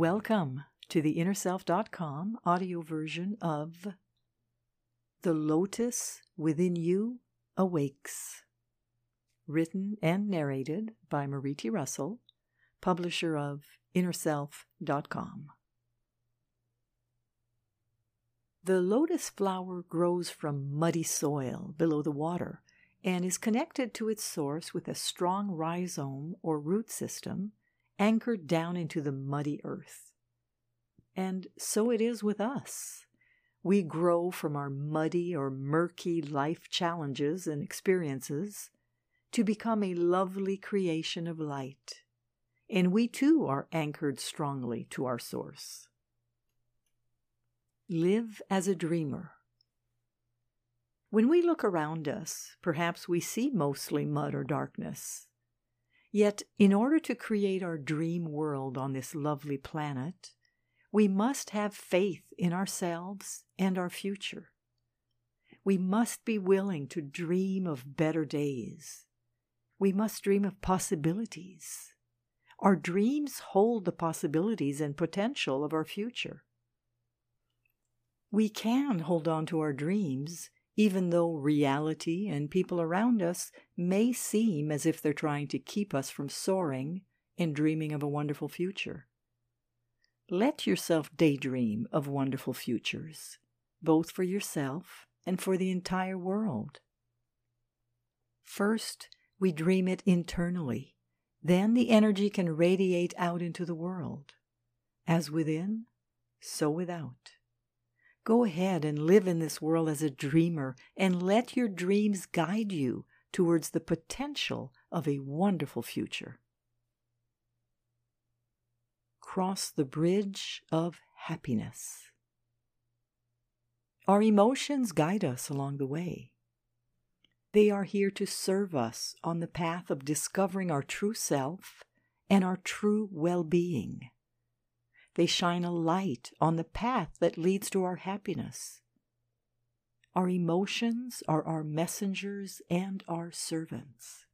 Welcome to the InnerSelf.com audio version of The Lotus Within You Awakes. Written and narrated by Marie T. Russell, publisher of InnerSelf.com. The lotus flower grows from muddy soil below the water and is connected to its source with a strong rhizome or root system anchored down into the muddy earth. And so it is with us. We grow from our muddy or murky life challenges and experiences to become a lovely creation of light. And we too are anchored strongly to our source. Live as a dreamer. When we look around us, perhaps we see mostly mud or darkness. Yet, in order to create our dream world on this lovely planet, we must have faith in ourselves and our future. We must be willing to dream of better days. We must dream of possibilities. Our dreams hold the possibilities and potential of our future. We can hold on to our dreams even though reality and people around us may seem as if they're trying to keep us from soaring and dreaming of a wonderful future. Let yourself daydream of wonderful futures, both for yourself and for the entire world. First, we dream it internally. Then the energy can radiate out into the world. As within, so without. Go ahead and live in this world as a dreamer and let your dreams guide you towards the potential of a wonderful future. Cross the bridge of happiness. Our emotions guide us along the way. They are here to serve us on the path of discovering our true self and our true well being. They shine a light on the path that leads to our happiness. Our emotions are our messengers and our servants.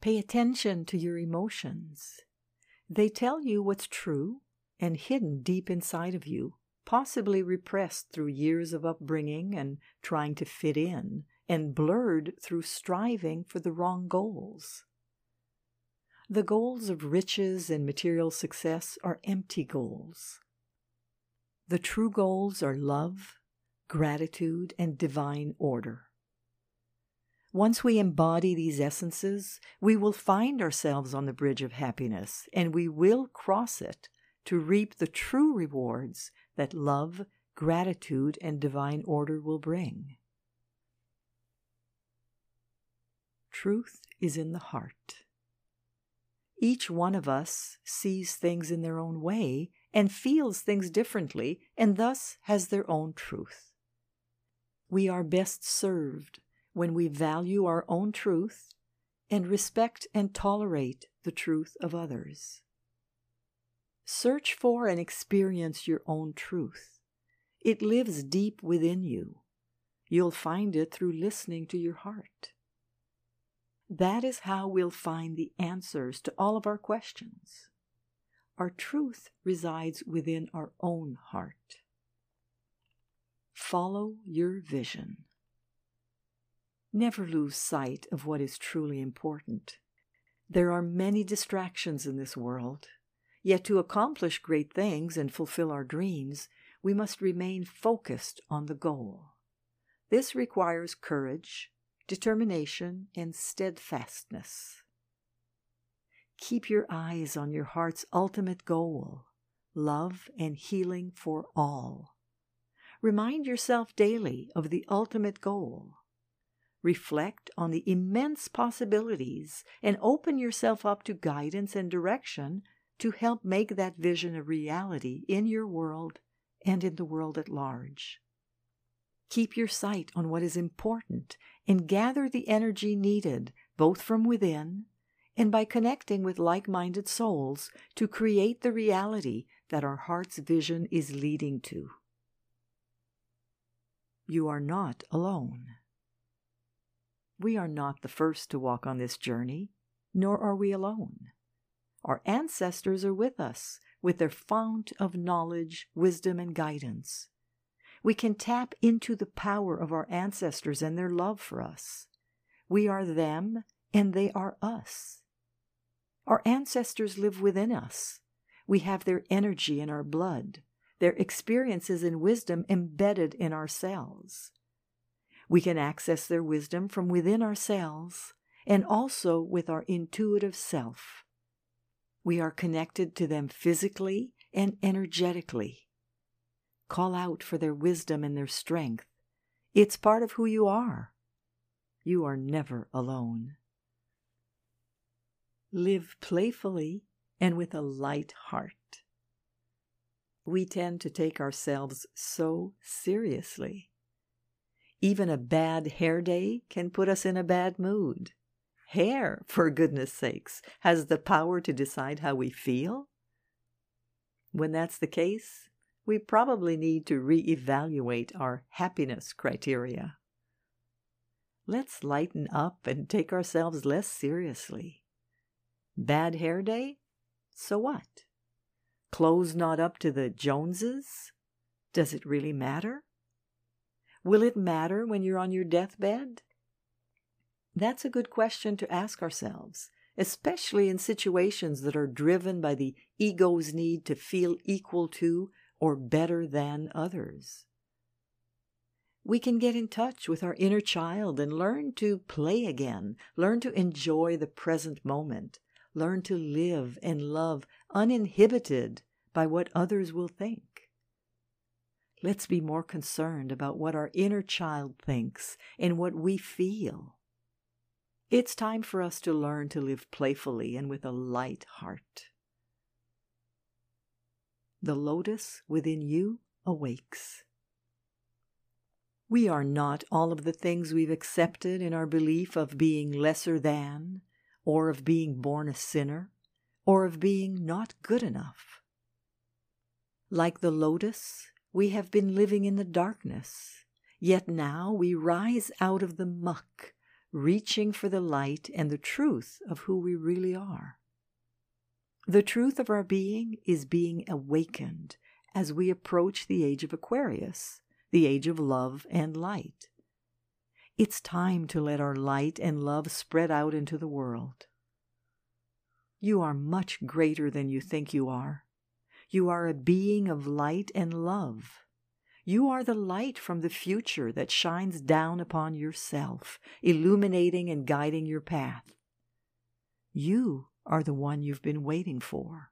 Pay attention to your emotions. They tell you what's true and hidden deep inside of you, possibly repressed through years of upbringing and trying to fit in, and blurred through striving for the wrong goals. The goals of riches and material success are empty goals. The true goals are love, gratitude, and divine order. Once we embody these essences, we will find ourselves on the bridge of happiness, and we will cross it to reap the true rewards that love, gratitude, and divine order will bring. Truth is in the heart. Each one of us sees things in their own way and feels things differently and thus has their own truth. We are best served when we value our own truth and respect and tolerate the truth of others. Search for and experience your own truth. It lives deep within you. You'll find it through listening to your heart. That is how we'll find the answers to all of our questions. Our truth resides within our own heart. Follow your vision. Never lose sight of what is truly important. There are many distractions in this world, yet to accomplish great things and fulfill our dreams, we must remain focused on the goal. This requires courage, determination, and steadfastness. Keep your eyes on your heart's ultimate goal love and healing for all. Remind yourself daily of the ultimate goal. Reflect on the immense possibilities and open yourself up to guidance and direction to help make that vision a reality in your world and in the world at large. Keep your sight on what is important and gather the energy needed, both from within and by connecting with like minded souls to create the reality that our heart's vision is leading to. You are not alone. We are not the first to walk on this journey, nor are we alone. Our ancestors are with us, with their fount of knowledge, wisdom, and guidance. We can tap into the power of our ancestors and their love for us. We are them, and they are us. Our ancestors live within us. We have their energy in our blood, their experiences and wisdom embedded in ourselves. We can access their wisdom from within ourselves and also with our intuitive self. We are connected to them physically and energetically. Call out for their wisdom and their strength. It's part of who you are. You are never alone. Live playfully and with a light heart. We tend to take ourselves so seriously. Even a bad hair day can put us in a bad mood. Hair, for goodness sakes, has the power to decide how we feel? When that's the case, we probably need to reevaluate our happiness criteria. Let's lighten up and take ourselves less seriously. Bad hair day? So what? Clothes not up to the Joneses? Does it really matter? Will it matter when you're on your deathbed? That's a good question to ask ourselves, especially in situations that are driven by the ego's need to feel equal to or better than others. We can get in touch with our inner child and learn to play again, learn to enjoy the present moment, learn to live and love uninhibited by what others will think. Let's be more concerned about what our inner child thinks and what we feel. It's time for us to learn to live playfully and with a light heart. The lotus within you awakes. We are not all of the things we've accepted in our belief of being lesser than, or of being born a sinner, or of being not good enough. Like the lotus, we have been living in the darkness, yet now we rise out of the muck, reaching for the light and the truth of who we really are. The truth of our being is being awakened as we approach the age of Aquarius, the age of love and light. It's time to let our light and love spread out into the world. You are much greater than you think you are. You are a being of light and love. You are the light from the future that shines down upon yourself, illuminating and guiding your path. You are the one you've been waiting for.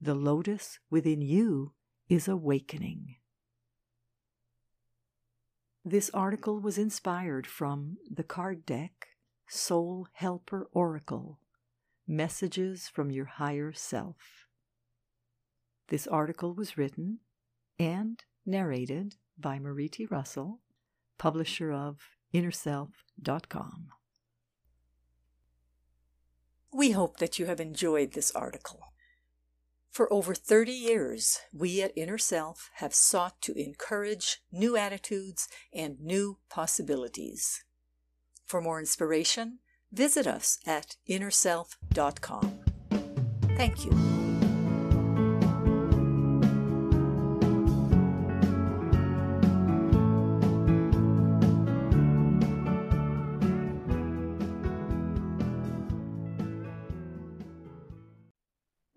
The lotus within you is awakening. This article was inspired from the card deck Soul Helper Oracle Messages from Your Higher Self. This article was written and narrated by Marie T. Russell, publisher of InnerSelf.com. We hope that you have enjoyed this article. For over 30 years, we at Inner Self have sought to encourage new attitudes and new possibilities. For more inspiration, visit us at InnerSelf.com. Thank you.